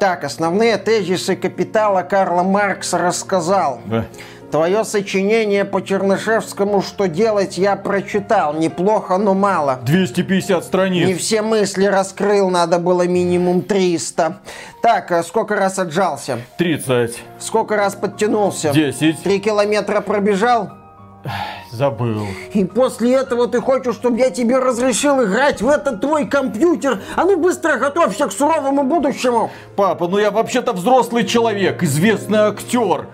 Так, основные тезисы «Капитала» Карла Маркса рассказал. Да. Твое сочинение по Чернышевскому «Что делать» я прочитал. Неплохо, но мало. 250 страниц. Не все мысли раскрыл, надо было минимум 300. Так, а сколько раз отжался? 30. Сколько раз подтянулся? 10. Три километра пробежал? Забыл. И после этого ты хочешь, чтобы я тебе разрешил играть в этот твой компьютер? А ну быстро готовься к суровому будущему. Папа, ну я вообще-то взрослый человек, известный актер.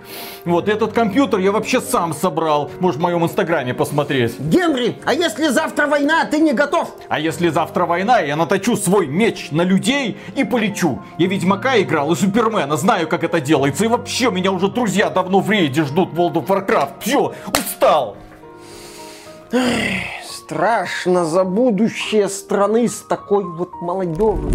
Вот этот компьютер я вообще сам собрал. Можешь в моем инстаграме посмотреть. Генри, а если завтра война, а ты не готов? А если завтра война, я наточу свой меч на людей и полечу. Я Ведьмака играл и Супермена, знаю, как это делается. И вообще, меня уже друзья давно в рейде ждут World of Warcraft. Все, устал. Страшно за будущее страны с такой вот молодежью.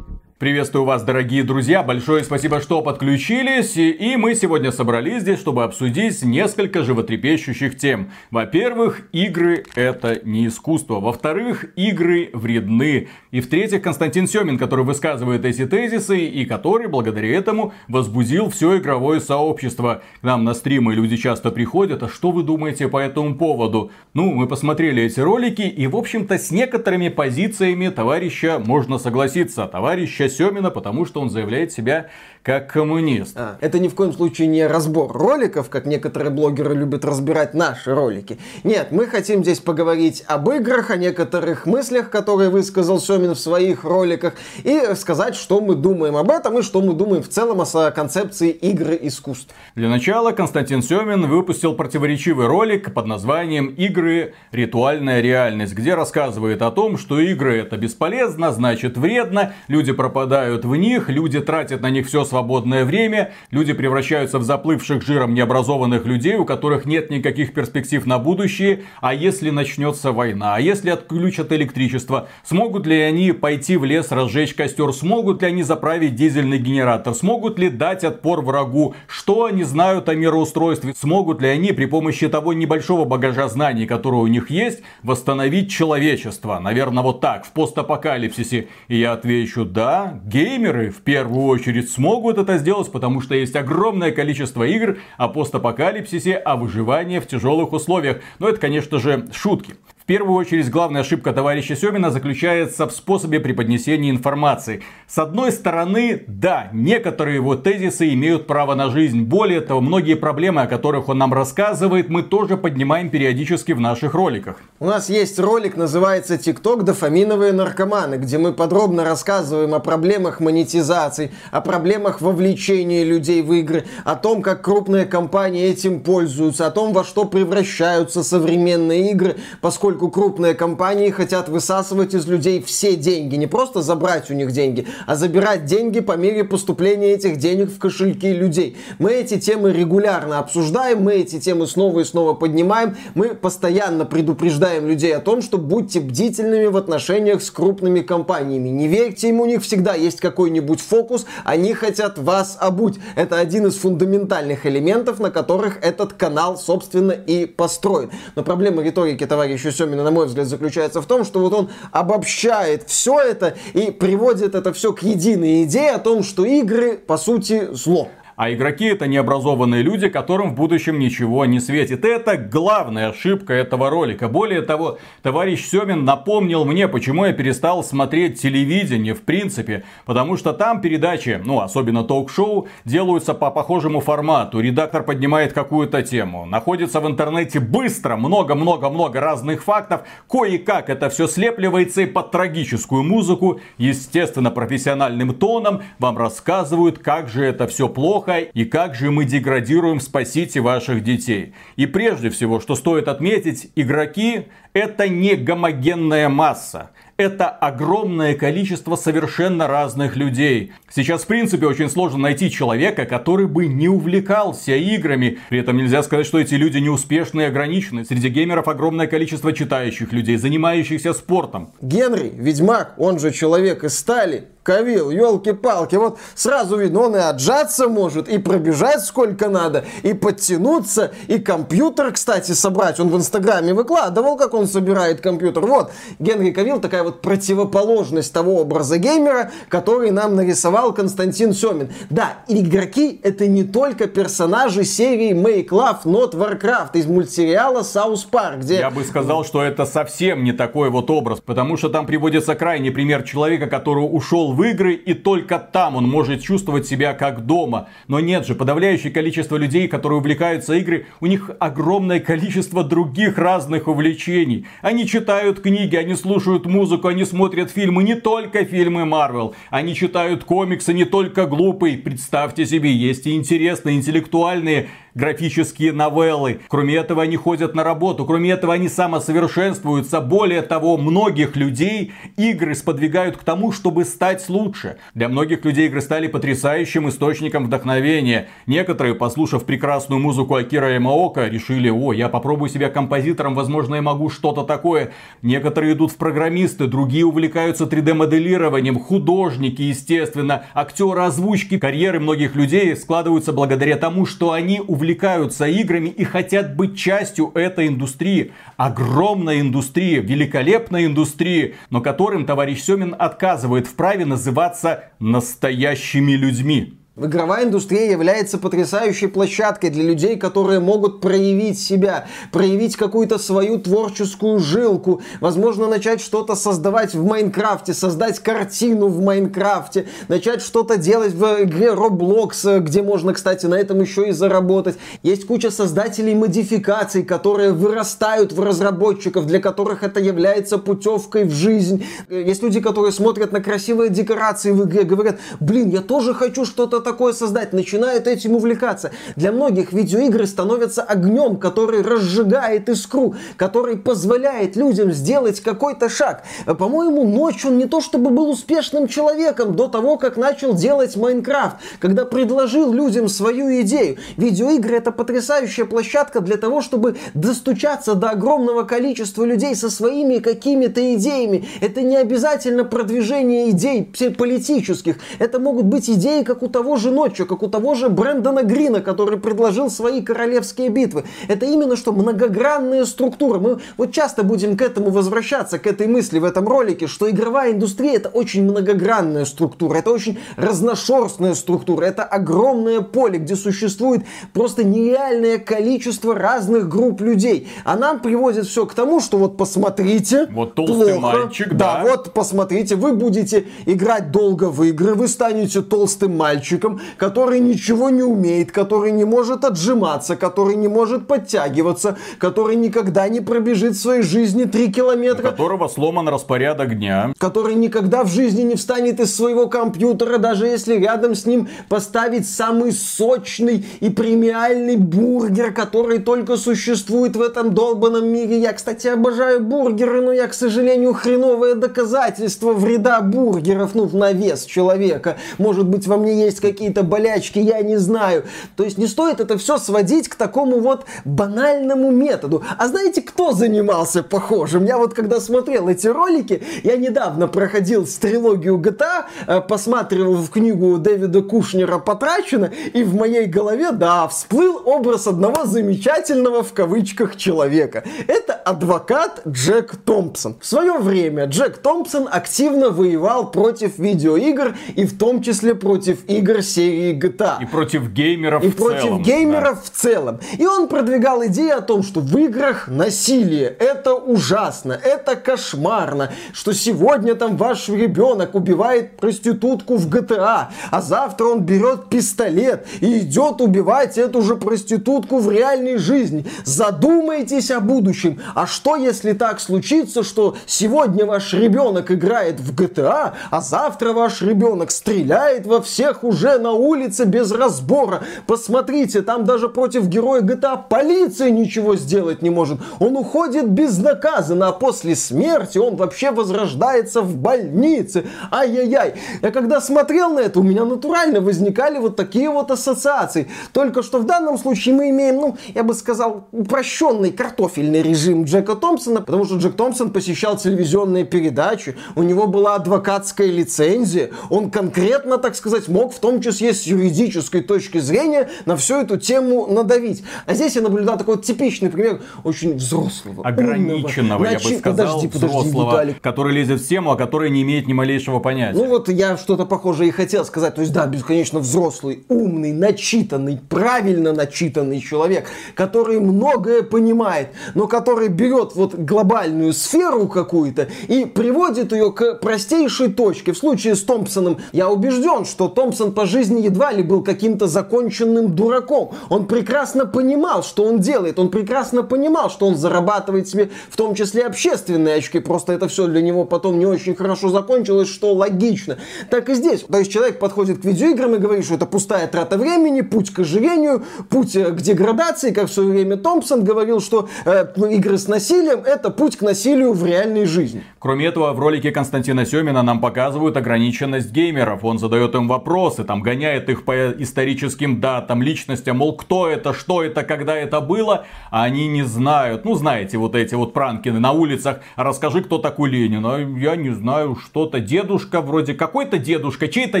Приветствую вас, дорогие друзья. Большое спасибо, что подключились. И мы сегодня собрались здесь, чтобы обсудить несколько животрепещущих тем. Во-первых, игры это не искусство. Во-вторых, игры вредны. И в-третьих, Константин Семин, который высказывает эти тезисы и который благодаря этому возбудил все игровое сообщество. К нам на стримы люди часто приходят. А что вы думаете по этому поводу? Ну, мы посмотрели эти ролики и, в общем-то, с некоторыми позициями товарища можно согласиться. Товарища Семина, потому что он заявляет себя как коммунист. А, это ни в коем случае не разбор роликов, как некоторые блогеры любят разбирать наши ролики. Нет, мы хотим здесь поговорить об играх, о некоторых мыслях, которые высказал Семин в своих роликах, и сказать, что мы думаем об этом и что мы думаем в целом о концепции игры искусств. Для начала Константин Семин выпустил противоречивый ролик под названием «Игры. Ритуальная реальность», где рассказывает о том, что игры это бесполезно, значит вредно, люди пропадают в них, люди тратят на них все свободное время, люди превращаются в заплывших жиром необразованных людей, у которых нет никаких перспектив на будущее, а если начнется война, а если отключат электричество, смогут ли они пойти в лес, разжечь костер, смогут ли они заправить дизельный генератор, смогут ли дать отпор врагу, что они знают о мироустройстве, смогут ли они при помощи того небольшого багажа знаний, который у них есть, восстановить человечество. Наверное, вот так, в постапокалипсисе. И я отвечу, да, геймеры в первую очередь смогут могут это сделать, потому что есть огромное количество игр о постапокалипсисе, о выживании в тяжелых условиях. Но это, конечно же, шутки. В первую очередь, главная ошибка товарища Семина заключается в способе преподнесения информации. С одной стороны, да, некоторые его тезисы имеют право на жизнь. Более того, многие проблемы, о которых он нам рассказывает, мы тоже поднимаем периодически в наших роликах. У нас есть ролик, называется «ТикТок. Дофаминовые наркоманы», где мы подробно рассказываем о проблемах монетизации, о проблемах вовлечения людей в игры, о том, как крупные компании этим пользуются, о том, во что превращаются современные игры, поскольку поскольку крупные компании хотят высасывать из людей все деньги. Не просто забрать у них деньги, а забирать деньги по мере поступления этих денег в кошельки людей. Мы эти темы регулярно обсуждаем, мы эти темы снова и снова поднимаем. Мы постоянно предупреждаем людей о том, что будьте бдительными в отношениях с крупными компаниями. Не верьте им, у них всегда есть какой-нибудь фокус, они хотят вас обуть. Это один из фундаментальных элементов, на которых этот канал, собственно, и построен. Но проблема риторики товарища Семина, на мой взгляд, заключается в том, что вот он обобщает все это и приводит это все к единой идее о том, что игры, по сути, зло. А игроки это необразованные люди, которым в будущем ничего не светит. Это главная ошибка этого ролика. Более того, товарищ Семин напомнил мне, почему я перестал смотреть телевидение в принципе. Потому что там передачи, ну особенно ток-шоу, делаются по похожему формату. Редактор поднимает какую-то тему. Находится в интернете быстро, много-много-много разных фактов. Кое-как это все слепливается и под трагическую музыку, естественно профессиональным тоном, вам рассказывают, как же это все плохо плохо и как же мы деградируем, спасите ваших детей. И прежде всего, что стоит отметить, игроки это не гомогенная масса. это огромное количество совершенно разных людей. Сейчас, в принципе, очень сложно найти человека, который бы не увлекался играми. При этом нельзя сказать, что эти люди неуспешны и ограничены. Среди геймеров огромное количество читающих людей, занимающихся спортом. Генри, Ведьмак, он же человек из стали, Кавил, елки-палки, вот сразу видно, он и отжаться может, и пробежать сколько надо, и подтянуться, и компьютер, кстати, собрать. Он в Инстаграме выкладывал, как он собирает компьютер. Вот, Генри Кавил такая вот противоположность того образа геймера, который нам нарисовал Константин Семин. Да, игроки это не только персонажи серии Make Love Not Warcraft из мультсериала South Park, где... Я бы сказал, что это совсем не такой вот образ, потому что там приводится крайний пример человека, который ушел в игры, и только там он может чувствовать себя как дома. Но нет же, подавляющее количество людей, которые увлекаются игры, у них огромное количество других разных увлечений. Они читают книги, они слушают музыку, они смотрят фильмы, не только фильмы Marvel. Они читают комиксы, не только глупые. Представьте себе, есть и интересные, интеллектуальные графические новеллы. Кроме этого, они ходят на работу. Кроме этого, они самосовершенствуются. Более того, многих людей игры сподвигают к тому, чтобы стать лучше. Для многих людей игры стали потрясающим источником вдохновения. Некоторые, послушав прекрасную музыку Акира Ямаока, решили, о, я попробую себя композитором, возможно, я могу что-то такое. Некоторые идут в программисты, другие увлекаются 3D-моделированием, художники, естественно, актеры озвучки. Карьеры многих людей складываются благодаря тому, что они увлекаются увлекаются играми и хотят быть частью этой индустрии. Огромной индустрии, великолепной индустрии, но которым товарищ Семин отказывает в праве называться настоящими людьми. Игровая индустрия является потрясающей площадкой для людей, которые могут проявить себя, проявить какую-то свою творческую жилку, возможно, начать что-то создавать в Майнкрафте, создать картину в Майнкрафте, начать что-то делать в игре Roblox, где можно, кстати, на этом еще и заработать. Есть куча создателей модификаций, которые вырастают в разработчиков, для которых это является путевкой в жизнь. Есть люди, которые смотрят на красивые декорации в игре, говорят, блин, я тоже хочу что-то такое создать, начинают этим увлекаться. Для многих видеоигры становятся огнем, который разжигает искру, который позволяет людям сделать какой-то шаг. По-моему, ночь он не то чтобы был успешным человеком до того, как начал делать Майнкрафт, когда предложил людям свою идею. Видеоигры это потрясающая площадка для того, чтобы достучаться до огромного количества людей со своими какими-то идеями. Это не обязательно продвижение идей политических. Это могут быть идеи, как у того же ночью, как у того же Брэндона Грина, который предложил свои королевские битвы. Это именно что многогранная структура. Мы вот часто будем к этому возвращаться, к этой мысли в этом ролике, что игровая индустрия это очень многогранная структура, это очень разношерстная структура, это огромное поле, где существует просто нереальное количество разных групп людей. А нам приводит все к тому, что вот посмотрите, вот толстый плохо, мальчик, да. да, вот посмотрите, вы будете играть долго в игры, вы станете толстым мальчиком, мальчиком, который ничего не умеет, который не может отжиматься, который не может подтягиваться, который никогда не пробежит в своей жизни 3 километра. У которого сломан распорядок дня. Который никогда в жизни не встанет из своего компьютера, даже если рядом с ним поставить самый сочный и премиальный бургер, который только существует в этом долбанном мире. Я, кстати, обожаю бургеры, но я, к сожалению, хреновое доказательство вреда бургеров, ну, на вес человека. Может быть, во мне есть какие какие-то болячки, я не знаю. То есть не стоит это все сводить к такому вот банальному методу. А знаете, кто занимался похожим? Я вот когда смотрел эти ролики, я недавно проходил стрелогию GTA, э, посматривал в книгу Дэвида Кушнера «Потрачено», и в моей голове, да, всплыл образ одного замечательного в кавычках человека. Это адвокат Джек Томпсон. В свое время Джек Томпсон активно воевал против видеоигр и в том числе против игр серии GTA. И против геймеров и в против целом. геймеров да. в целом. И он продвигал идею о том, что в играх насилие это ужасно, это кошмарно, что сегодня там ваш ребенок убивает проститутку в GTA, а завтра он берет пистолет и идет убивать эту же проститутку в реальной жизни. Задумайтесь о будущем. А что если так случится, что сегодня ваш ребенок играет в GTA, а завтра ваш ребенок стреляет во всех уже на улице без разбора. Посмотрите, там даже против героя GTA полиция ничего сделать не может. Он уходит безнаказанно, а после смерти он вообще возрождается в больнице. Ай-яй-яй. Я когда смотрел на это, у меня натурально возникали вот такие вот ассоциации. Только что в данном случае мы имеем, ну, я бы сказал, упрощенный картофельный режим Джека Томпсона, потому что Джек Томпсон посещал телевизионные передачи, у него была адвокатская лицензия, он конкретно, так сказать, мог в том числе с юридической точки зрения на всю эту тему надавить. А здесь я наблюдал такой вот типичный пример очень взрослого, ограниченного, умного, я бы сказал, подожди, подожди, взрослого, Виталик. который лезет в тему, о которой не имеет ни малейшего понятия. Ну вот я что-то похожее и хотел сказать. То есть да, бесконечно взрослый, умный, начитанный, правильно начитанный человек, который многое понимает, но который берет вот глобальную сферу какую-то и приводит ее к простейшей точке. В случае с Томпсоном я убежден, что Томпсон жизни едва ли был каким-то законченным дураком. Он прекрасно понимал, что он делает. Он прекрасно понимал, что он зарабатывает себе в том числе общественные очки. Просто это все для него потом не очень хорошо закончилось, что логично. Так и здесь. То есть человек подходит к видеоиграм и говорит, что это пустая трата времени, путь к ожирению, путь э, к деградации, как в свое время Томпсон говорил, что э, игры с насилием это путь к насилию в реальной жизни. Кроме этого, в ролике Константина Семина нам показывают ограниченность геймеров. Он задает им вопросы, там гоняет их по историческим датам, личностям, мол, кто это, что это, когда это было, а они не знают. Ну, знаете, вот эти вот пранки на улицах. Расскажи, кто такой Ленин. А я не знаю, что-то дедушка, вроде какой-то дедушка, чей-то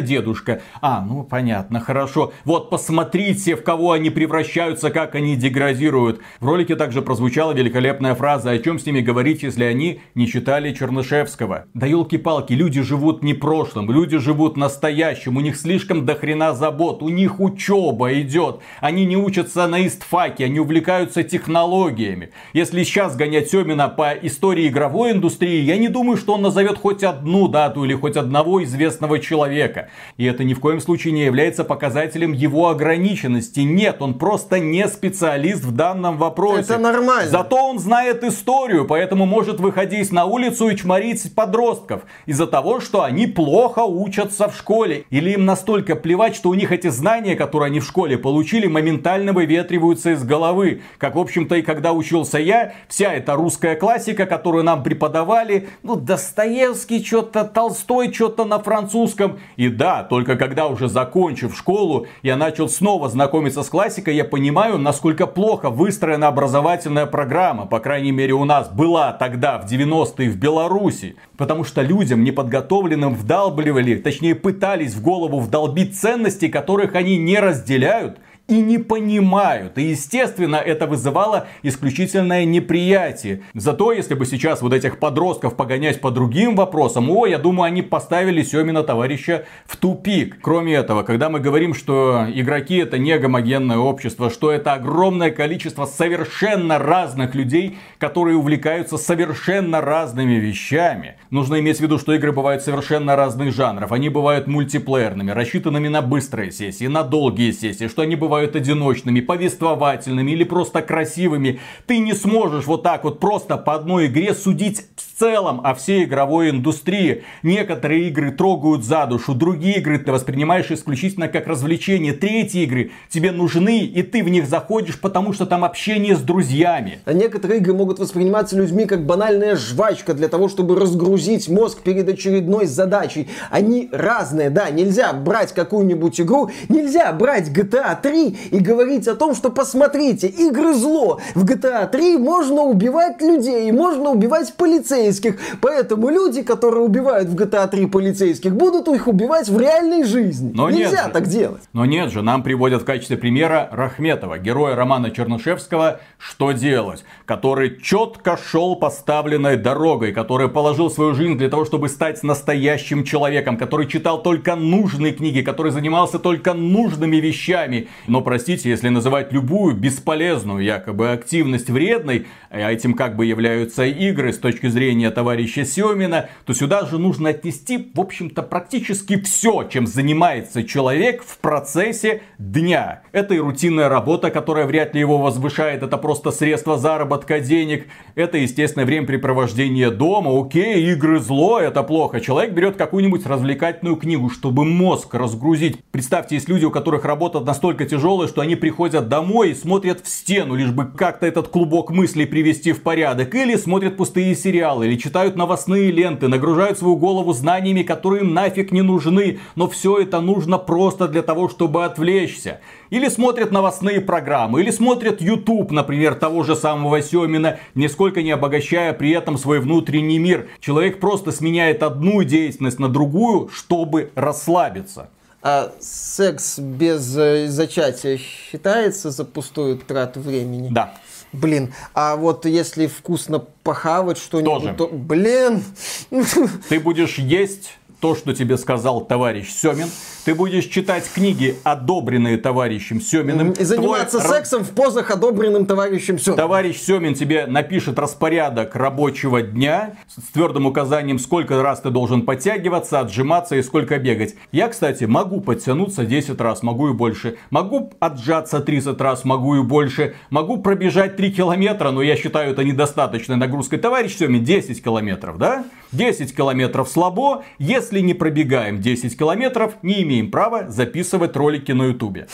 дедушка. А, ну, понятно, хорошо. Вот посмотрите, в кого они превращаются, как они деградируют. В ролике также прозвучала великолепная фраза, о чем с ними говорить, если они не читали Чернышевского. Да елки-палки, люди живут не прошлым, люди живут настоящим, у них слишком дохрена забот, у них учеба идет, они не учатся на истфаке, они увлекаются технологиями. Если сейчас гонять Семина по истории игровой индустрии, я не думаю, что он назовет хоть одну дату или хоть одного известного человека. И это ни в коем случае не является показателем его ограниченности. Нет, он просто не специалист в данном вопросе. Это нормально. Зато он знает историю, поэтому может выходить на улицу и чморить подростков из-за того, что они плохо учатся в школе. Или им настолько плевать, что у них эти знания, которые они в школе получили, моментально выветриваются из головы. Как, в общем-то, и когда учился я, вся эта русская классика, которую нам преподавали, ну, Достоевский что-то, Толстой что-то на французском. И да, только когда уже закончив школу, я начал снова знакомиться с классикой, я понимаю, насколько плохо выстроена образовательная программа, по крайней мере у нас была тогда, в 90-е в Беларуси. Потому что людям неподготовленным вдалбливали, точнее пытались в голову вдолбить ценности, которых они не разделяют и не понимают. И, естественно, это вызывало исключительное неприятие. Зато, если бы сейчас вот этих подростков погонять по другим вопросам, о, я думаю, они поставили Семина товарища в тупик. Кроме этого, когда мы говорим, что игроки это не гомогенное общество, что это огромное количество совершенно разных людей, которые увлекаются совершенно разными вещами. Нужно иметь в виду, что игры бывают совершенно разных жанров. Они бывают мультиплеерными, рассчитанными на быстрые сессии, на долгие сессии, что они бывают бывают одиночными, повествовательными или просто красивыми. Ты не сможешь вот так вот просто по одной игре судить в целом о всей игровой индустрии. Некоторые игры трогают за душу, другие игры ты воспринимаешь исключительно как развлечение. Третьи игры тебе нужны, и ты в них заходишь, потому что там общение с друзьями. А некоторые игры могут восприниматься людьми как банальная жвачка для того, чтобы разгрузить мозг перед очередной задачей. Они разные, да, нельзя брать какую-нибудь игру, нельзя брать GTA 3 и говорить о том, что посмотрите, игры зло. В GTA 3 можно убивать людей, можно убивать полицейских. Поэтому люди, которые убивают в GTA 3 полицейских, будут их убивать в реальной жизни. Но Нельзя так делать. Но нет же, нам приводят в качестве примера Рахметова, героя романа Чернышевского «Что делать?», который четко шел поставленной дорогой, который положил свою жизнь для того, чтобы стать настоящим человеком, который читал только нужные книги, который занимался только нужными вещами Но, простите, если называть любую бесполезную якобы активность вредной, а этим как бы являются игры с точки зрения товарища Семина, то сюда же нужно отнести, в общем-то, практически все, чем занимается человек в процессе дня. Это и рутинная работа, которая вряд ли его возвышает, это просто средство заработка денег. Это, естественно, времяпрепровождение дома. Окей, игры зло, это плохо. Человек берет какую-нибудь развлекательную книгу, чтобы мозг разгрузить. Представьте, есть люди, у которых работа настолько тяжелая, что они приходят домой и смотрят в стену, лишь бы как-то этот клубок мыслей привести в порядок. Или смотрят пустые сериалы, или читают новостные ленты, нагружают свою голову знаниями, которые им нафиг не нужны. Но все это нужно просто для того, чтобы отвлечься. Или смотрят новостные программы, или смотрят YouTube, например, того же самого Семина, нисколько не обогащая при этом свой внутренний мир. Человек просто сменяет одну деятельность на другую, чтобы расслабиться. А секс без э, зачатия считается за пустую трату времени? Да. Блин, а вот если вкусно похавать что-нибудь, то, блин. Ты будешь есть то, что тебе сказал товарищ Семин. Ты будешь читать книги, одобренные товарищем Семиным. И заниматься Твой... сексом в позах, одобренным товарищем Семиным. Товарищ Семин тебе напишет распорядок рабочего дня с твердым указанием, сколько раз ты должен подтягиваться, отжиматься и сколько бегать. Я, кстати, могу подтянуться 10 раз, могу и больше. Могу отжаться 30 раз, могу и больше. Могу пробежать 3 километра, но я считаю это недостаточной нагрузкой. Товарищ Семин, 10 километров, да? 10 километров слабо. Если не пробегаем 10 километров, не имеем право записывать ролики на ютубе.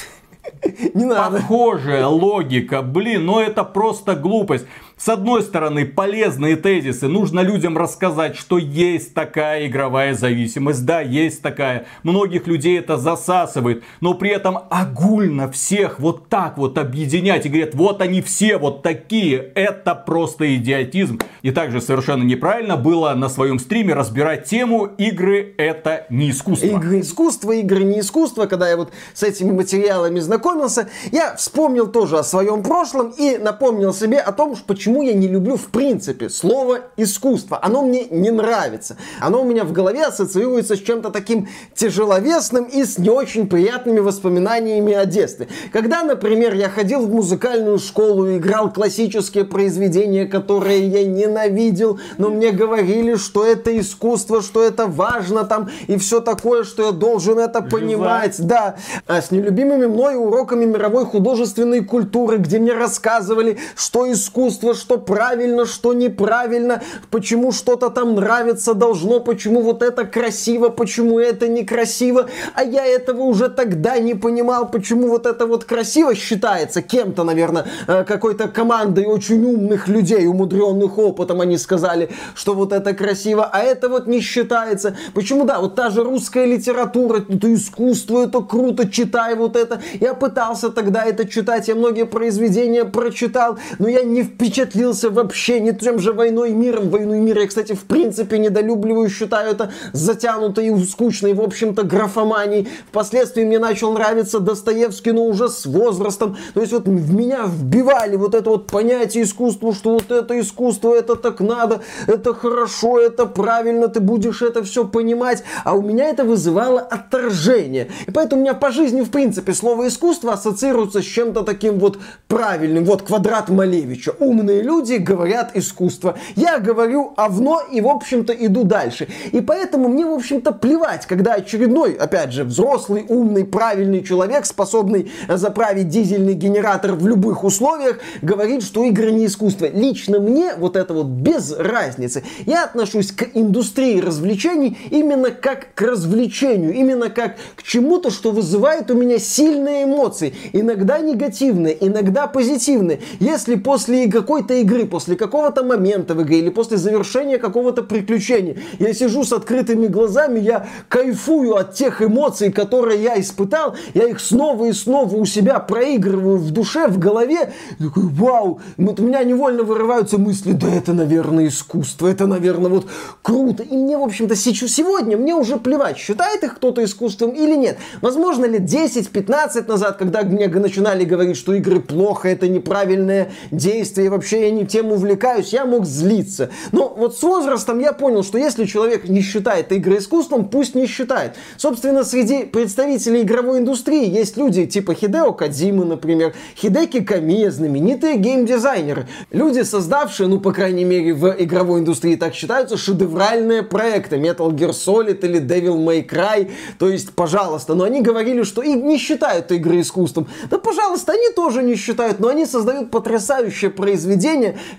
Не надо. Похожая логика, блин, но это просто глупость. С одной стороны, полезные тезисы. Нужно людям рассказать, что есть такая игровая зависимость. Да, есть такая. Многих людей это засасывает. Но при этом огульно всех вот так вот объединять и говорят, вот они все вот такие. Это просто идиотизм. И также совершенно неправильно было на своем стриме разбирать тему игры это не искусство. Игры искусство, игры не искусство. Когда я вот с этими материалами знакомился, я вспомнил тоже о своем прошлом и напомнил себе о том, почему почему я не люблю в принципе слово искусство. Оно мне не нравится. Оно у меня в голове ассоциируется с чем-то таким тяжеловесным и с не очень приятными воспоминаниями о детстве. Когда, например, я ходил в музыкальную школу и играл классические произведения, которые я ненавидел, но мне говорили, что это искусство, что это важно там и все такое, что я должен это понимать. Да. А с нелюбимыми мной уроками мировой художественной культуры, где мне рассказывали, что искусство, что правильно, что неправильно, почему что-то там нравится должно, почему вот это красиво, почему это некрасиво. А я этого уже тогда не понимал, почему вот это вот красиво считается кем-то, наверное, э, какой-то командой очень умных людей, умудренных опытом, они сказали, что вот это красиво, а это вот не считается. Почему, да, вот та же русская литература, это искусство, это круто, читай вот это. Я пытался тогда это читать, я многие произведения прочитал, но я не впечатлен впечатлился вообще не тем же «Войной и миром». «Войну и мир» я, кстати, в принципе недолюбливаю, считаю это затянутой и скучной, в общем-то, графоманией. Впоследствии мне начал нравиться Достоевский, но уже с возрастом. То есть вот в меня вбивали вот это вот понятие искусства, что вот это искусство, это так надо, это хорошо, это правильно, ты будешь это все понимать. А у меня это вызывало отторжение. И поэтому у меня по жизни, в принципе, слово искусство ассоциируется с чем-то таким вот правильным. Вот квадрат Малевича. Умный умные люди говорят искусство. Я говорю овно и, в общем-то, иду дальше. И поэтому мне, в общем-то, плевать, когда очередной, опять же, взрослый, умный, правильный человек, способный заправить дизельный генератор в любых условиях, говорит, что игры не искусство. Лично мне вот это вот без разницы. Я отношусь к индустрии развлечений именно как к развлечению, именно как к чему-то, что вызывает у меня сильные эмоции. Иногда негативные, иногда позитивные. Если после какой какой-то игры, после какого-то момента в игре или после завершения какого-то приключения, я сижу с открытыми глазами, я кайфую от тех эмоций, которые я испытал, я их снова и снова у себя проигрываю в душе, в голове, такой, вау, вот у меня невольно вырываются мысли, да это, наверное, искусство, это, наверное, вот круто. И мне, в общем-то, сегодня мне уже плевать, считает их кто-то искусством или нет. Возможно, лет 10-15 назад, когда мне начинали говорить, что игры плохо, это неправильное действие, вообще вообще я не тем увлекаюсь, я мог злиться. Но вот с возрастом я понял, что если человек не считает игры искусством, пусть не считает. Собственно, среди представителей игровой индустрии есть люди типа Хидео Кадзимы, например, Хидеки Камия, знаменитые геймдизайнеры. Люди, создавшие, ну, по крайней мере, в игровой индустрии так считаются, шедевральные проекты. Metal Gear Solid или Devil May Cry. То есть, пожалуйста. Но они говорили, что и не считают игры искусством. Да, пожалуйста, они тоже не считают. Но они создают потрясающее произведение,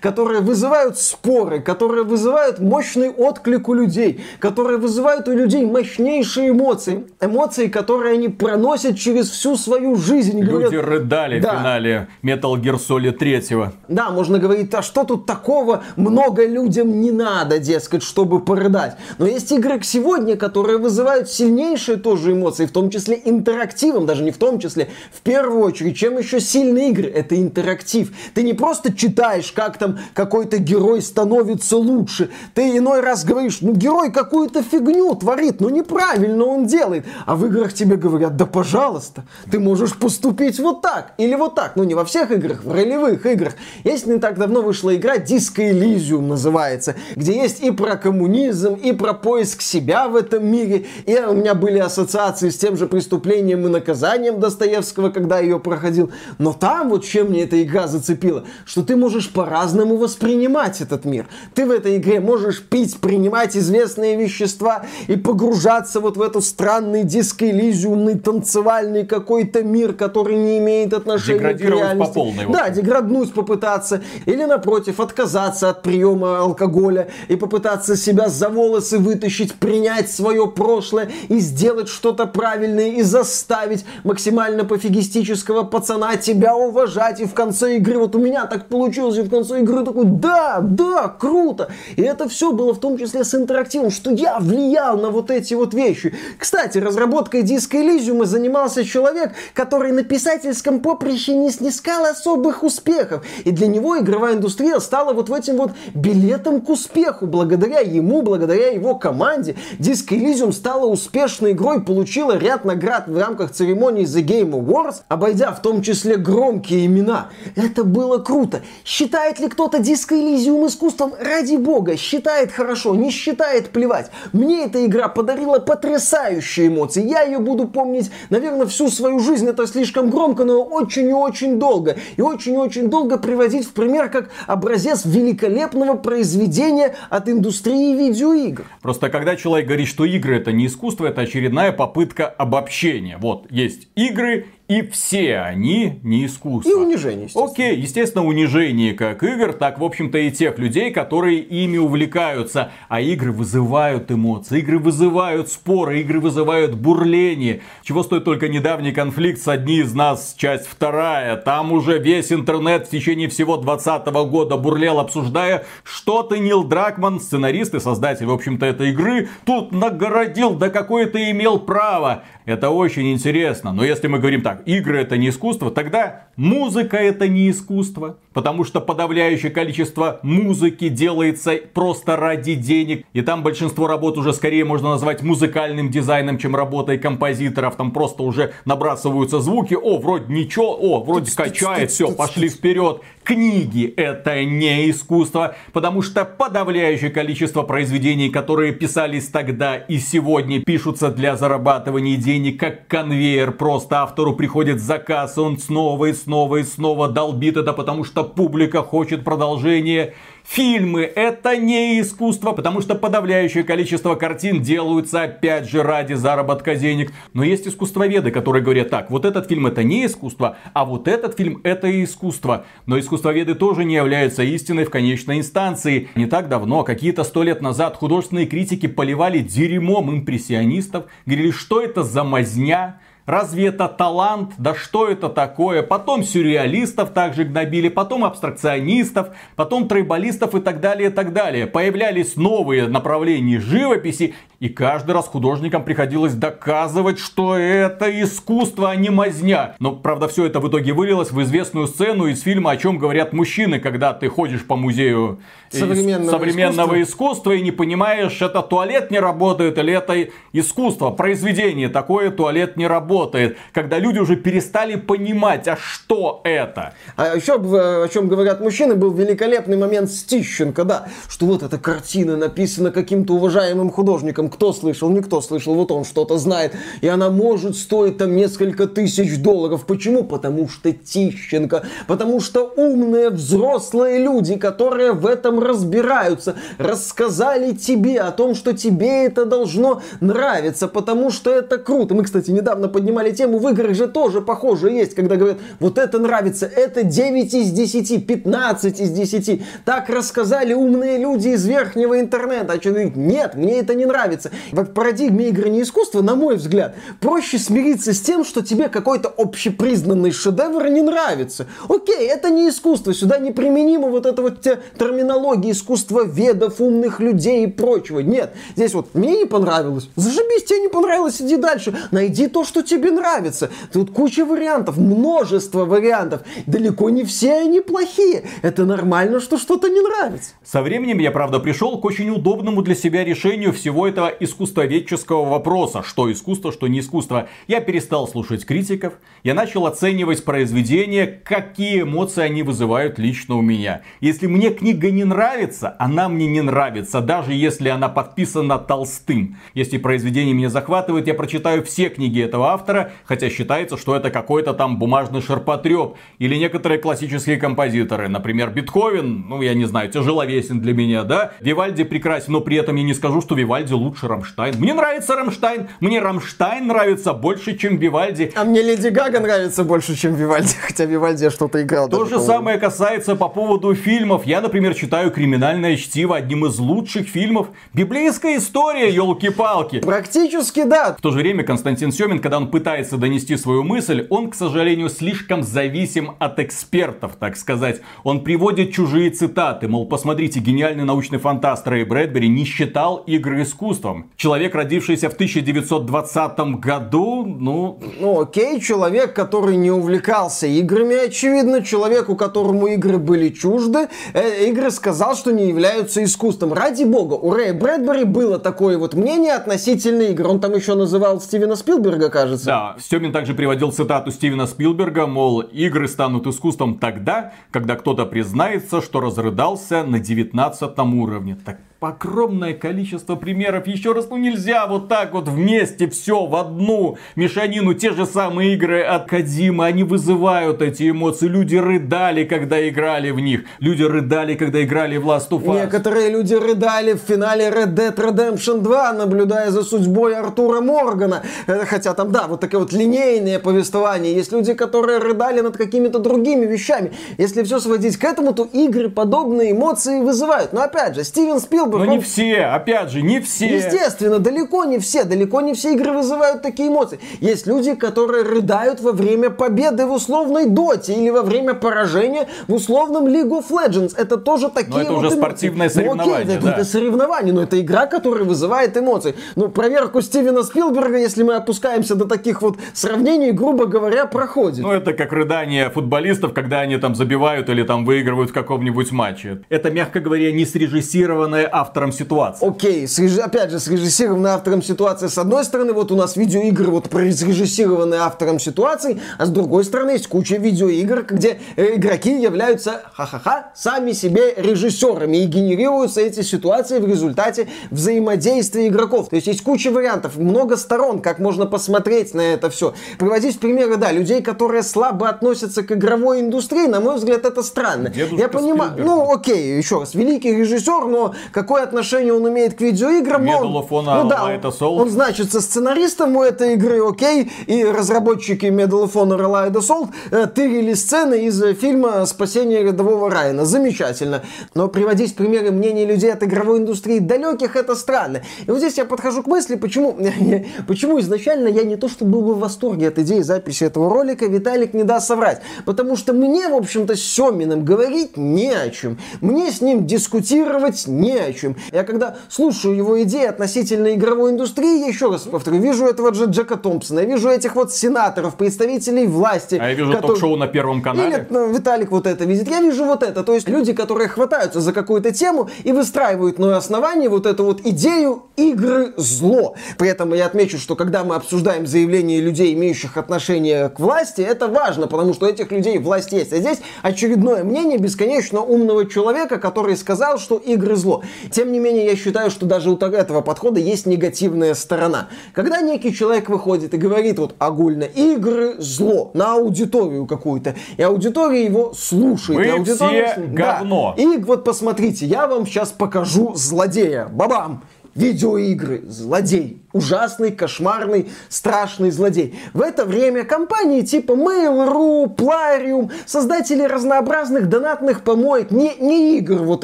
которые вызывают споры, которые вызывают мощный отклик у людей, которые вызывают у людей мощнейшие эмоции. Эмоции, которые они проносят через всю свою жизнь. Люди говорят, рыдали да. в финале Metal Gear Solid 3. Да, можно говорить, а что тут такого? Много людям не надо, дескать, чтобы порыдать. Но есть игры к сегодня, которые вызывают сильнейшие тоже эмоции, в том числе интерактивом, даже не в том числе, в первую очередь. Чем еще сильные игры? Это интерактив. Ты не просто читаешь, как там какой-то герой становится лучше. Ты иной раз говоришь, ну герой какую-то фигню творит, ну неправильно он делает. А в играх тебе говорят, да пожалуйста, ты можешь поступить вот так или вот так. Ну не во всех играх, в ролевых играх. Есть не так давно вышла игра Disco Elysium называется, где есть и про коммунизм, и про поиск себя в этом мире. И у меня были ассоциации с тем же преступлением и наказанием Достоевского, когда ее проходил. Но там вот чем мне эта игра зацепила, что ты можешь по-разному воспринимать этот мир. Ты в этой игре можешь пить, принимать известные вещества и погружаться вот в эту странный диско-элизиумный танцевальный какой-то мир, который не имеет отношения к реальности. по полной. Да, деграднуть попытаться. Или напротив, отказаться от приема алкоголя и попытаться себя за волосы вытащить, принять свое прошлое и сделать что-то правильное и заставить максимально пофигистического пацана тебя уважать. И в конце игры, вот у меня так получилось, и в конце игры такой, да, да, круто. И это все было в том числе с интерактивом, что я влиял на вот эти вот вещи. Кстати, разработкой диска Elysium занимался человек, который на писательском поприще не снискал особых успехов. И для него игровая индустрия стала вот в этим вот билетом к успеху. Благодаря ему, благодаря его команде, диск Elysium стала успешной игрой, получила ряд наград в рамках церемонии The Game Awards, обойдя в том числе громкие имена. Это было круто. Считает ли кто-то диск Elysium искусством? Ради бога, считает хорошо, не считает плевать. Мне эта игра подарила потрясающие эмоции. Я ее буду помнить, наверное, всю свою жизнь. Это слишком громко, но очень и очень долго. И очень и очень долго приводить в пример как образец великолепного произведения от индустрии видеоигр. Просто когда человек говорит, что игры это не искусство, это очередная попытка обобщения. Вот, есть игры, и все они не искусство. И унижение, естественно. Окей, естественно, унижение как игр, так, в общем-то, и тех людей, которые ими увлекаются. А игры вызывают эмоции, игры вызывают споры, игры вызывают бурление. Чего стоит только недавний конфликт с одни из нас, часть вторая. Там уже весь интернет в течение всего 2020 года бурлел, обсуждая, что ты, Нил Дракман, сценарист и создатель, в общем-то, этой игры, тут нагородил, да какое ты имел право. Это очень интересно. Но если мы говорим так, игры это не искусство, тогда музыка это не искусство. Потому что подавляющее количество музыки делается просто ради денег. И там большинство работ уже скорее можно назвать музыкальным дизайном, чем работой композиторов. Там просто уже набрасываются звуки. О, вроде ничего, о, вроде качает, все, пошли вперед. Книги это не искусство, потому что подавляющее количество произведений, которые писались тогда и сегодня, пишутся для зарабатывания денег, как конвейер. Просто автору приходит заказ, он снова и снова и снова долбит это, потому что публика хочет продолжения. Фильмы это не искусство, потому что подавляющее количество картин делаются опять же ради заработка денег. Но есть искусствоведы, которые говорят так, вот этот фильм это не искусство, а вот этот фильм это искусство. Но искусствоведы тоже не являются истиной в конечной инстанции. Не так давно, какие-то сто лет назад, художественные критики поливали дерьмом импрессионистов, говорили, что это за мазня, Разве это талант? Да что это такое? Потом сюрреалистов также гнобили, потом абстракционистов, потом трейбалистов и так далее, и так далее. Появлялись новые направления живописи, И каждый раз художникам приходилось доказывать, что это искусство, а не мазня. Но, правда, все это в итоге вылилось в известную сцену из фильма «О чем говорят мужчины», когда ты ходишь по музею современного, современного искусства. искусства и не понимаешь, это туалет не работает или это искусство, произведение такое, туалет не работает. Когда люди уже перестали понимать, а что это? А еще, о чем говорят мужчины, был великолепный момент с Тищенко, да, что вот эта картина написана каким-то уважаемым художником, кто слышал, никто слышал, вот он что-то знает, и она может стоить там несколько тысяч долларов. Почему? Потому что Тищенко, потому что умные взрослые люди, которые в этом разбираются, рассказали тебе о том, что тебе это должно нравиться, потому что это круто. Мы, кстати, недавно поднимали тему, в играх же тоже похоже есть, когда говорят, вот это нравится, это 9 из 10, 15 из 10. Так рассказали умные люди из верхнего интернета. А человек говорит, нет, мне это не нравится. В парадигме игры не искусства, на мой взгляд, проще смириться с тем, что тебе какой-то общепризнанный шедевр не нравится. Окей, это не искусство, сюда не применимо вот эта вот терминология искусства ведов, умных людей и прочего. Нет, здесь вот мне не понравилось, зажибись, тебе не понравилось, иди дальше. Найди то, что тебе нравится. Тут куча вариантов, множество вариантов. Далеко не все они плохие. Это нормально, что что-то не нравится. Со временем я, правда, пришел к очень удобному для себя решению всего этого искусствоведческого вопроса. Что искусство, что не искусство. Я перестал слушать критиков. Я начал оценивать произведения, какие эмоции они вызывают лично у меня. Если мне книга не нравится, она мне не нравится, даже если она подписана толстым. Если произведение меня захватывает, я прочитаю все книги этого автора, хотя считается, что это какой-то там бумажный ширпотреб. Или некоторые классические композиторы, например, Бетховен, ну я не знаю, тяжеловесен для меня, да? Вивальди прекрасен, но при этом я не скажу, что Вивальди лучше Рамштайн. Мне нравится Рамштайн, мне Рамштайн нравится больше, чем Вивальди. А мне Леди Гага нравится больше, чем Вивальди, хотя Вивальди что-то играл. То же самое касается по поводу фильмов. Я, например, считаю «Криминальное чтиво» одним из лучших фильмов. Библейская история, елки-палки. Практически да. В то же время Константин Семин, когда он пытается донести свою мысль, он, к сожалению, слишком зависим от экспертов, так сказать. Он приводит чужие цитаты, мол, посмотрите, гениальный научный фантаст Рэй Брэдбери не считал игры искусством. Человек, родившийся в 1920 году, ну... Ну окей, человек, который не увлекался играми, очевидно, человеку, которому игры были чужды, э, игры сказал, что не являются искусством. Ради бога, у Рэя Брэдбери было такое вот мнение относительно игр. Он там еще называл Стивена Спилберга, кажется. Да, Стемин также приводил цитату Стивена Спилберга, мол, игры станут искусством тогда, когда кто-то признается, что разрыдался на 19 уровне. Так огромное количество примеров. Еще раз, ну нельзя вот так вот вместе все в одну мешанину. Те же самые игры от Кадима, они вызывают эти эмоции. Люди рыдали, когда играли в них. Люди рыдали, когда играли в Last of Us. Некоторые люди рыдали в финале Red Dead Redemption 2, наблюдая за судьбой Артура Моргана. Э, хотя там, да, вот такое вот линейное повествование. Есть люди, которые рыдали над какими-то другими вещами. Если все сводить к этому, то игры подобные эмоции вызывают. Но опять же, Стивен Спилберг бы... Но он... не все, опять же, не все. Естественно, далеко не все, далеко не все игры вызывают такие эмоции. Есть люди, которые рыдают во время победы в условной доте или во время поражения в условном League of Legends. Это тоже такие Но это вот уже эмоции. спортивное соревнование. Ну, окей, да. это, соревнование, но это игра, которая вызывает эмоции. Ну, проверку Стивена Спилберга, если мы опускаемся до таких вот сравнений, грубо говоря, проходит. Ну, это как рыдание футболистов, когда они там забивают или там выигрывают в каком-нибудь матче. Это, мягко говоря, не срежиссированная автором ситуации. Окей, с, опять же, срежиссированный автором ситуации. С одной стороны, вот у нас видеоигры вот срежиссированные автором ситуации, а с другой стороны есть куча видеоигр, где э, игроки являются, ха-ха-ха, сами себе режиссерами и генерируются эти ситуации в результате взаимодействия игроков. То есть есть куча вариантов, много сторон, как можно посмотреть на это все. Приводить примеры, да, людей, которые слабо относятся к игровой индустрии, на мой взгляд, это странно. Дедушка Я понимаю, ну окей, еще раз, великий режиссер, но как какое отношение он имеет к видеоиграм. Medal of Honor, ну, да, Light Assault. Он, значится сценаристом у этой игры, окей, и разработчики Medal of Honor Light Assault э, тырили сцены из э, фильма «Спасение рядового Райана». Замечательно. Но приводить примеры мнений людей от игровой индустрии далеких, это странно. И вот здесь я подхожу к мысли, почему, почему изначально я не то, что был бы в восторге от идеи записи этого ролика, Виталик не даст соврать. Потому что мне, в общем-то, с Семиным говорить не о чем. Мне с ним дискутировать не о чем обеспечиваем. Я когда слушаю его идеи относительно игровой индустрии, я еще раз повторю, вижу этого же Джека Томпсона, я вижу этих вот сенаторов, представителей власти. А я вижу которые... ток-шоу на Первом канале. Или ну, Виталик вот это видит. Я вижу вот это. То есть люди, которые хватаются за какую-то тему и выстраивают на основании вот эту вот идею игры зло. При этом я отмечу, что когда мы обсуждаем заявления людей, имеющих отношение к власти, это важно, потому что у этих людей власть есть. А здесь очередное мнение бесконечно умного человека, который сказал, что игры зло. Тем не менее, я считаю, что даже у этого подхода есть негативная сторона. Когда некий человек выходит и говорит вот огульно, игры зло на аудиторию какую-то, и аудитория его слушает. Вы и аудитория... все говно. Да. И вот посмотрите, я вам сейчас покажу злодея. Бабам! Видеоигры, злодей ужасный, кошмарный, страшный злодей. В это время компании типа Mail.ru, Plarium, создатели разнообразных донатных помоек, не, не игр вот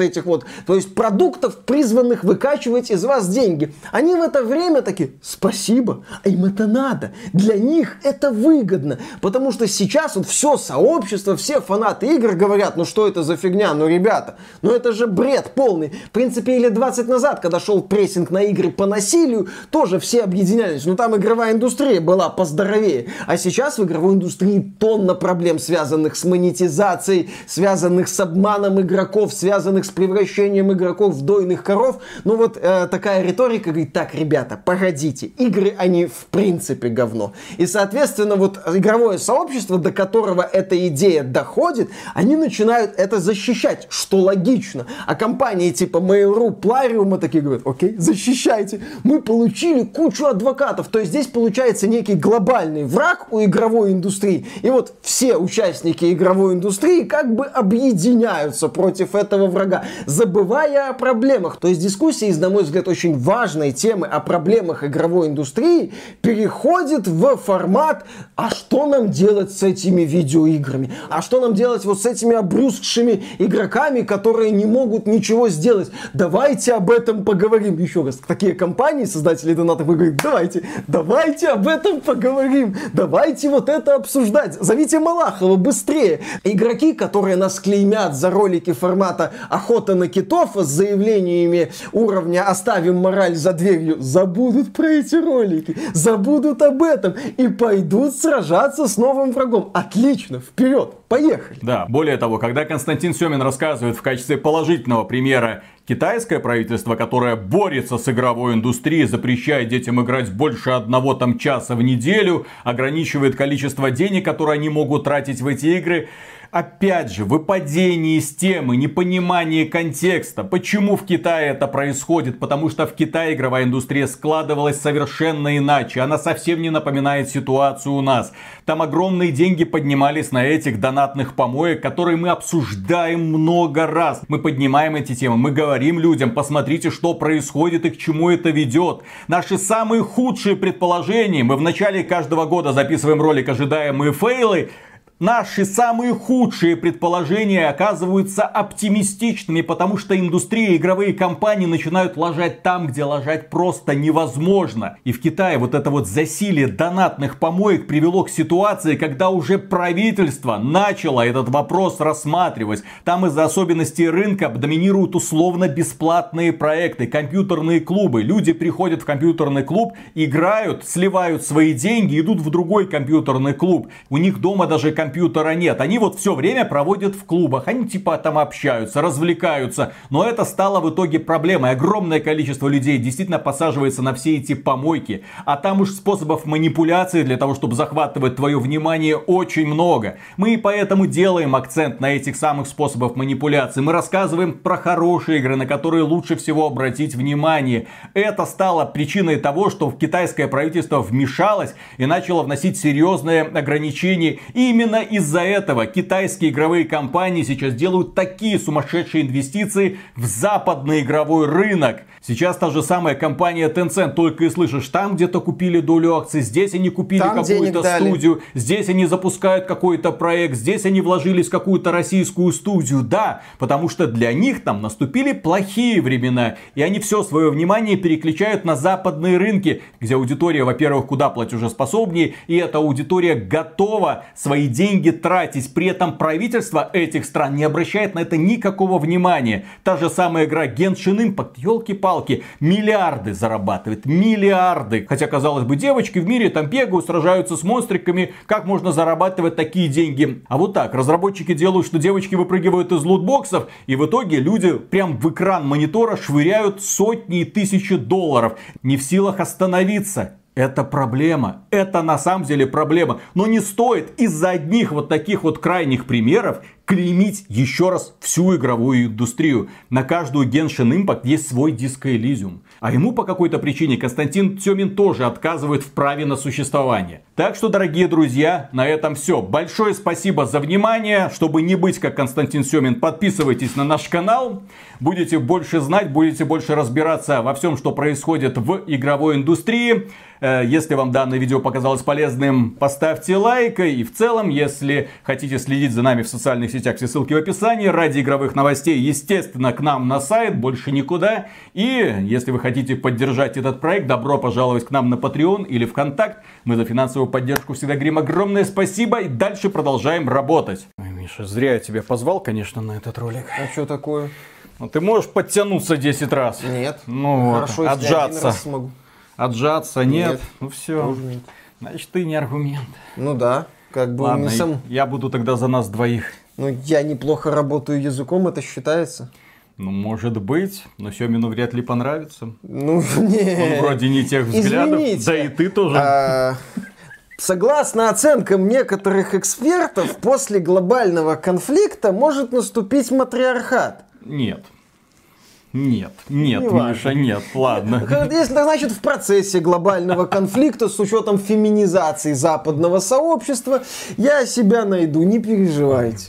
этих вот, то есть продуктов, призванных выкачивать из вас деньги, они в это время такие, спасибо, а им это надо. Для них это выгодно, потому что сейчас вот все сообщество, все фанаты игр говорят, ну что это за фигня, ну ребята, ну это же бред полный. В принципе, лет 20 назад, когда шел прессинг на игры по насилию, тоже все объединялись. Ну там игровая индустрия была поздоровее. А сейчас в игровой индустрии тонна проблем, связанных с монетизацией, связанных с обманом игроков, связанных с превращением игроков в дойных коров. Ну вот э, такая риторика говорит, так, ребята, погодите, игры, они в принципе говно. И, соответственно, вот игровое сообщество, до которого эта идея доходит, они начинают это защищать, что логично. А компании типа Mail.ru, Plarium такие говорят, окей, защищайте. Мы получили кучу адвокатов. То есть здесь получается некий глобальный враг у игровой индустрии. И вот все участники игровой индустрии как бы объединяются против этого врага, забывая о проблемах. То есть дискуссия из, на мой взгляд, очень важной темы о проблемах игровой индустрии переходит в формат «А что нам делать с этими видеоиграми? А что нам делать вот с этими обрюзгшими игроками, которые не могут ничего сделать? Давайте об этом поговорим». Еще раз, такие компании, создатели донат фанатов и говорит, давайте, давайте об этом поговорим, давайте вот это обсуждать, зовите Малахова быстрее. Игроки, которые нас клеймят за ролики формата «Охота на китов» с заявлениями уровня «Оставим мораль за дверью», забудут про эти ролики, забудут об этом и пойдут сражаться с новым врагом. Отлично, вперед, поехали. Да, более того, когда Константин Семин рассказывает в качестве положительного примера Китайское правительство, которое борется с игровой индустрией, запрещает детям играть больше одного там часа в неделю, ограничивает количество денег, которые они могут тратить в эти игры. Опять же, выпадение из темы, непонимание контекста. Почему в Китае это происходит? Потому что в Китае игровая индустрия складывалась совершенно иначе. Она совсем не напоминает ситуацию у нас. Там огромные деньги поднимались на этих донатных помоек, которые мы обсуждаем много раз. Мы поднимаем эти темы, мы говорим людям, посмотрите, что происходит и к чему это ведет. Наши самые худшие предположения, мы в начале каждого года записываем ролик «Ожидаемые фейлы», Наши самые худшие предположения оказываются оптимистичными, потому что индустрия игровые компании начинают ложать там, где ложать просто невозможно. И в Китае вот это вот засилие донатных помоек привело к ситуации, когда уже правительство начало этот вопрос рассматривать. Там из-за особенностей рынка доминируют условно бесплатные проекты, компьютерные клубы. Люди приходят в компьютерный клуб, играют, сливают свои деньги, идут в другой компьютерный клуб. У них дома даже компьютер компьютера нет. Они вот все время проводят в клубах. Они типа там общаются, развлекаются. Но это стало в итоге проблемой. Огромное количество людей действительно посаживается на все эти помойки. А там уж способов манипуляции для того, чтобы захватывать твое внимание очень много. Мы и поэтому делаем акцент на этих самых способах манипуляции. Мы рассказываем про хорошие игры, на которые лучше всего обратить внимание. Это стало причиной того, что китайское правительство вмешалось и начало вносить серьезные ограничения. И именно Именно из-за этого китайские игровые компании сейчас делают такие сумасшедшие инвестиции в западный игровой рынок. Сейчас та же самая компания Tencent, только и слышишь, там где-то купили долю акций, здесь они купили какую-то студию, здесь они запускают какой-то проект, здесь они вложились в какую-то российскую студию. Да, потому что для них там наступили плохие времена, и они все свое внимание переключают на западные рынки, где аудитория, во-первых, куда платежеспособнее, и эта аудитория готова свои деньги деньги тратить. При этом правительство этих стран не обращает на это никакого внимания. Та же самая игра Genshin Impact, елки-палки, миллиарды зарабатывает, миллиарды. Хотя, казалось бы, девочки в мире там бегают, сражаются с монстриками, как можно зарабатывать такие деньги? А вот так, разработчики делают, что девочки выпрыгивают из лутбоксов, и в итоге люди прям в экран монитора швыряют сотни и тысячи долларов. Не в силах остановиться. Это проблема. Это на самом деле проблема. Но не стоит из-за одних вот таких вот крайних примеров клеймить еще раз всю игровую индустрию. На каждую Genshin Impact есть свой Elysium. А ему по какой-то причине Константин Тёмин тоже отказывает в праве на существование. Так что, дорогие друзья, на этом все. Большое спасибо за внимание. Чтобы не быть как Константин Семин, подписывайтесь на наш канал. Будете больше знать, будете больше разбираться во всем, что происходит в игровой индустрии. Э, если вам данное видео показалось полезным, поставьте лайк. И в целом, если хотите следить за нами в социальных сетях, все ссылки в описании. Ради игровых новостей, естественно, к нам на сайт, больше никуда. И если вы хотите поддержать этот проект, добро пожаловать к нам на Patreon или ВКонтакт. Мы за финансовую поддержку всегда говорим огромное спасибо. И дальше продолжаем работать. Ой, Миша, зря я тебя позвал, конечно, на этот ролик. А что такое? Ну, ты можешь подтянуться 10 раз? Нет. Ну, Хорошо, вот, если один отжаться. раз смогу. Отжаться, нет. Нет. Ну все. Нет. Значит, ты не аргумент. Ну да, как бы Ладно, не сам... я буду тогда за нас двоих. Ну, я неплохо работаю языком, это считается. Ну, может быть, но Семину вряд ли понравится. Ну, не. Он вроде не тех взглядов. Извините. Да и ты тоже. А, Согласно оценкам некоторых экспертов, после глобального конфликта может наступить матриархат. Нет. Нет, нет, Не. Миша, нет, ладно. Если, значит, в процессе глобального конфликта с учетом феминизации западного сообщества, я себя найду, не переживайте.